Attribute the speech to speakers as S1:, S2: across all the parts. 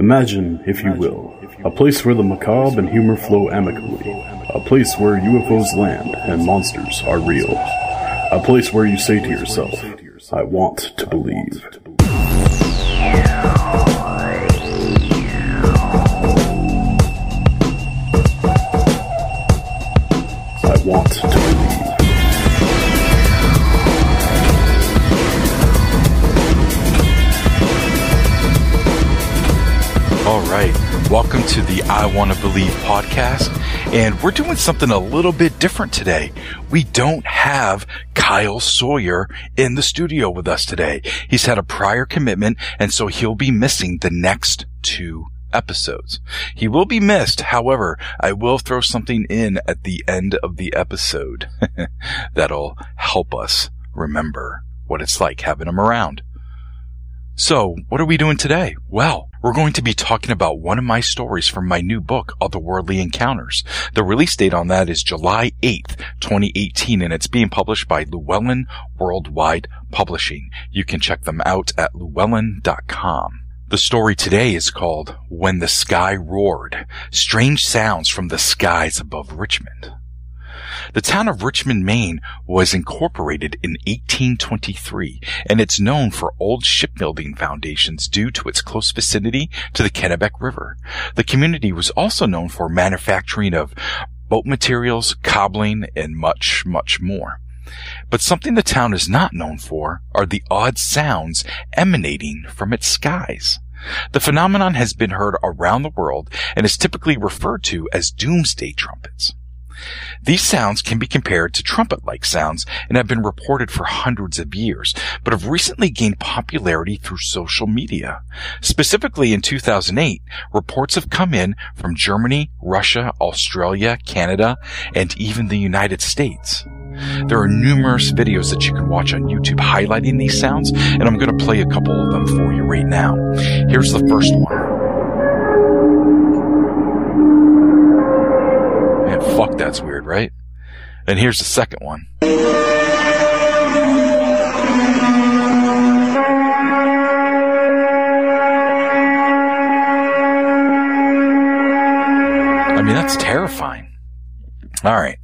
S1: Imagine, if you will, a place where the macabre and humor flow amicably. A place where UFOs land and monsters are real. A place where you say to yourself, I want to believe. I want to
S2: All right. Welcome to the I Want to Believe podcast. And we're doing something a little bit different today. We don't have Kyle Sawyer in the studio with us today. He's had a prior commitment, and so he'll be missing the next two episodes. He will be missed. However, I will throw something in at the end of the episode that'll help us remember what it's like having him around. So, what are we doing today? Well, we're going to be talking about one of my stories from my new book, Otherworldly Encounters. The release date on that is July 8th, 2018, and it's being published by Llewellyn Worldwide Publishing. You can check them out at llewellyn.com. The story today is called When the Sky Roared, Strange Sounds from the Skies Above Richmond. The town of Richmond, Maine was incorporated in 1823, and it's known for old shipbuilding foundations due to its close vicinity to the Kennebec River. The community was also known for manufacturing of boat materials, cobbling, and much, much more. But something the town is not known for are the odd sounds emanating from its skies. The phenomenon has been heard around the world and is typically referred to as doomsday trumpets. These sounds can be compared to trumpet-like sounds and have been reported for hundreds of years, but have recently gained popularity through social media. Specifically in 2008, reports have come in from Germany, Russia, Australia, Canada, and even the United States. There are numerous videos that you can watch on YouTube highlighting these sounds, and I'm going to play a couple of them for you right now. Here's the first one. That's weird, right? And here's the second one. I mean, that's terrifying. All right.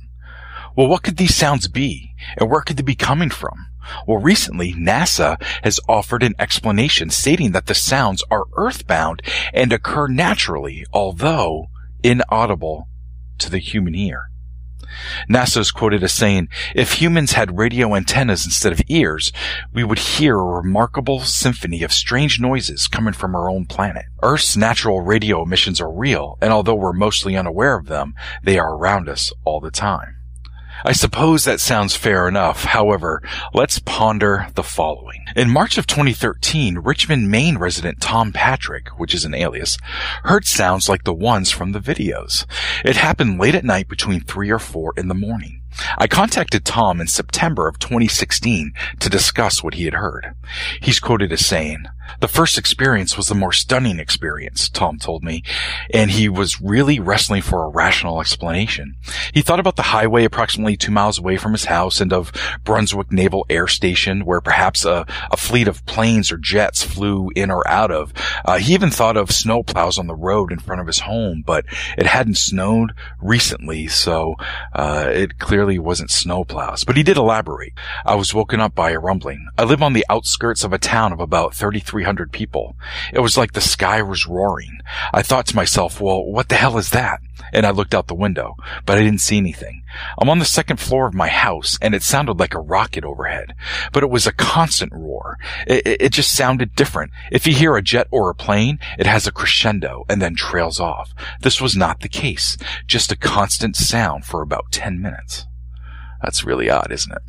S2: Well, what could these sounds be? And where could they be coming from? Well, recently, NASA has offered an explanation stating that the sounds are earthbound and occur naturally, although inaudible to the human ear. NASA is quoted as saying, if humans had radio antennas instead of ears, we would hear a remarkable symphony of strange noises coming from our own planet. Earth's natural radio emissions are real, and although we're mostly unaware of them, they are around us all the time. I suppose that sounds fair enough. However, let's ponder the following. In March of 2013, Richmond, Maine resident Tom Patrick, which is an alias, heard sounds like the ones from the videos. It happened late at night between 3 or 4 in the morning. I contacted Tom in September of 2016 to discuss what he had heard. He's quoted as saying, the first experience was the more stunning experience, Tom told me, and he was really wrestling for a rational explanation. He thought about the highway approximately two miles away from his house and of Brunswick Naval Air Station, where perhaps a, a fleet of planes or jets flew in or out of. Uh, he even thought of snow plows on the road in front of his home, but it hadn't snowed recently, so uh, it clearly wasn't snow plows. But he did elaborate. I was woken up by a rumbling. I live on the outskirts of a town of about 3,300 people. It was like the sky was roaring. I thought to myself, well, what the hell is that? And I looked out the window, but I didn't see anything. I'm on the second floor of my house, and it sounded like a rocket overhead. But it was a constant roar. It, it, it just sounded different. If you hear a jet or a plane, it has a crescendo and then trails off. This was not the case. Just a constant sound for about 10 minutes. That's really odd, isn't it?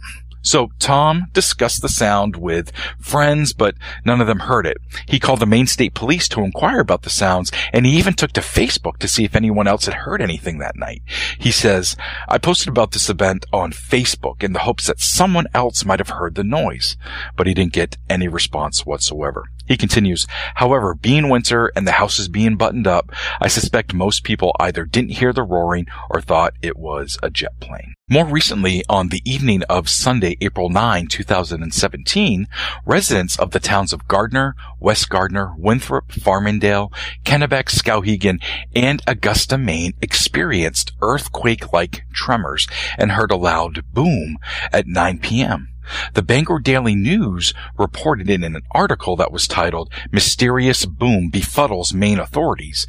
S2: So Tom discussed the sound with friends, but none of them heard it. He called the Maine State Police to inquire about the sounds, and he even took to Facebook to see if anyone else had heard anything that night. He says, I posted about this event on Facebook in the hopes that someone else might have heard the noise, but he didn't get any response whatsoever. He continues, however, being winter and the house is being buttoned up, I suspect most people either didn't hear the roaring or thought it was a jet plane. More recently, on the evening of Sunday, April 9, 2017, residents of the towns of Gardiner, West Gardiner, Winthrop, Farmingdale, Kennebec, Skowhegan, and Augusta, Maine experienced earthquake-like tremors and heard a loud boom at 9 p.m. The Bangor Daily News reported it in an article that was titled Mysterious Boom Befuddles Maine Authorities.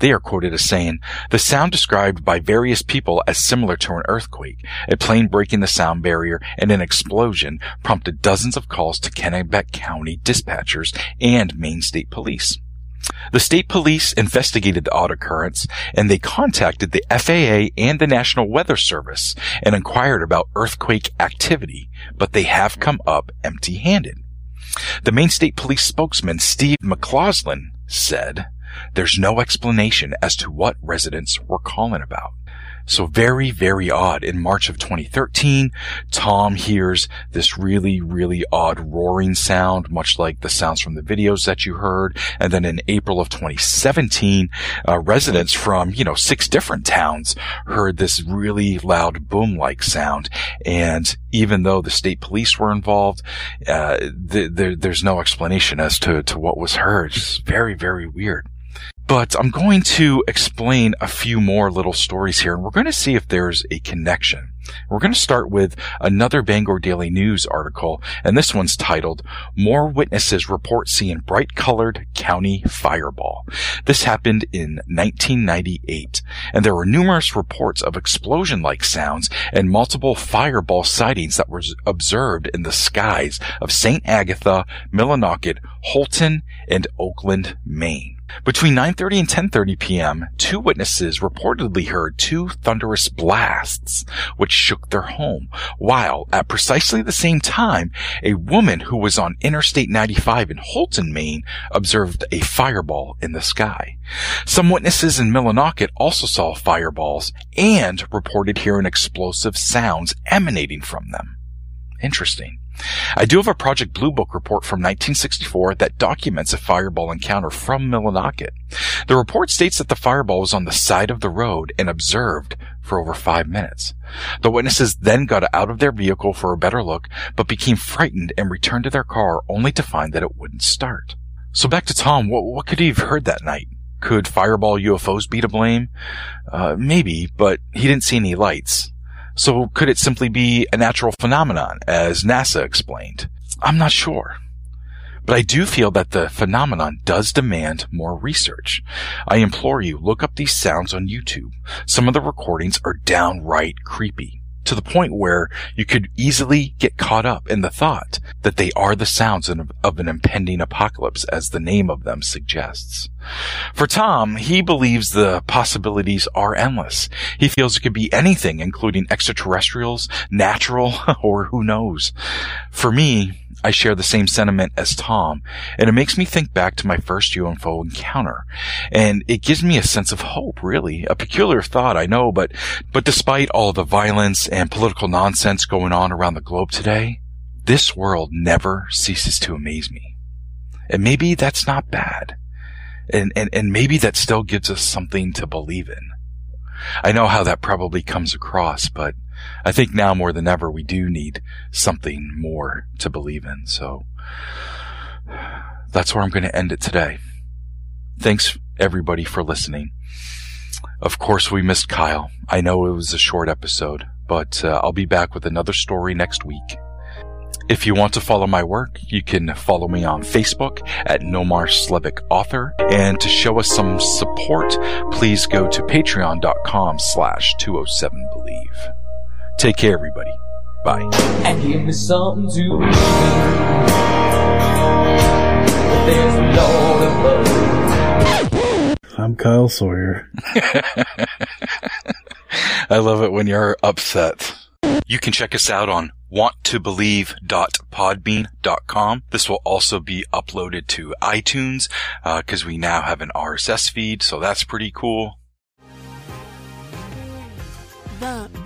S2: They are quoted as saying, the sound described by various people as similar to an earthquake, a plane breaking the sound barrier, and an explosion prompted dozens of calls to Kennebec County dispatchers and Maine State Police. The state police investigated the odd occurrence and they contacted the FAA and the National Weather Service and inquired about earthquake activity, but they have come up empty handed. The Maine State Police spokesman Steve McLaughlin said, there's no explanation as to what residents were calling about. So very, very odd. In March of 2013, Tom hears this really, really odd roaring sound, much like the sounds from the videos that you heard. And then in April of 2017, uh, residents from, you know, six different towns heard this really loud boom-like sound. And even though the state police were involved, uh, th- there's no explanation as to, to what was heard. It's very, very weird. But I'm going to explain a few more little stories here, and we're going to see if there's a connection. We're going to start with another Bangor Daily News article, and this one's titled, More Witnesses Report Seeing Bright Colored County Fireball. This happened in 1998, and there were numerous reports of explosion-like sounds and multiple fireball sightings that were observed in the skies of St. Agatha, Millinocket, Houlton, and Oakland, Maine. Between 9:30 and 10:30 p.m., two witnesses reportedly heard two thunderous blasts which shook their home, while at precisely the same time, a woman who was on Interstate 95 in Houlton, Maine, observed a fireball in the sky. Some witnesses in Millinocket also saw fireballs and reported hearing explosive sounds emanating from them. Interesting. I do have a Project Blue Book report from 1964 that documents a fireball encounter from Millinocket. The report states that the fireball was on the side of the road and observed for over five minutes. The witnesses then got out of their vehicle for a better look, but became frightened and returned to their car only to find that it wouldn't start. So back to Tom, what, what could he have heard that night? Could fireball UFOs be to blame? Uh, maybe, but he didn't see any lights. So could it simply be a natural phenomenon, as NASA explained? I'm not sure. But I do feel that the phenomenon does demand more research. I implore you, look up these sounds on YouTube. Some of the recordings are downright creepy to the point where you could easily get caught up in the thought that they are the sounds of an impending apocalypse as the name of them suggests. For Tom, he believes the possibilities are endless. He feels it could be anything, including extraterrestrials, natural, or who knows. For me, I share the same sentiment as Tom, and it makes me think back to my first UFO encounter. And it gives me a sense of hope, really. A peculiar thought, I know, but, but despite all the violence and political nonsense going on around the globe today, this world never ceases to amaze me. And maybe that's not bad. And, and, and maybe that still gives us something to believe in. I know how that probably comes across, but I think now more than ever we do need something more to believe in. So that's where I'm going to end it today. Thanks everybody for listening. Of course, we missed Kyle. I know it was a short episode, but uh, I'll be back with another story next week. If you want to follow my work, you can follow me on Facebook at Nomar Slevik Author. And to show us some support, please go to patreon.com slash 207believe. Take care, everybody. Bye. And give me something to believe
S1: There's a Lord above. I'm Kyle Sawyer.
S2: I love it when you're upset. You can check us out on wanttobelieve.podbean.com. This will also be uploaded to iTunes because uh, we now have an RSS feed, so that's pretty cool.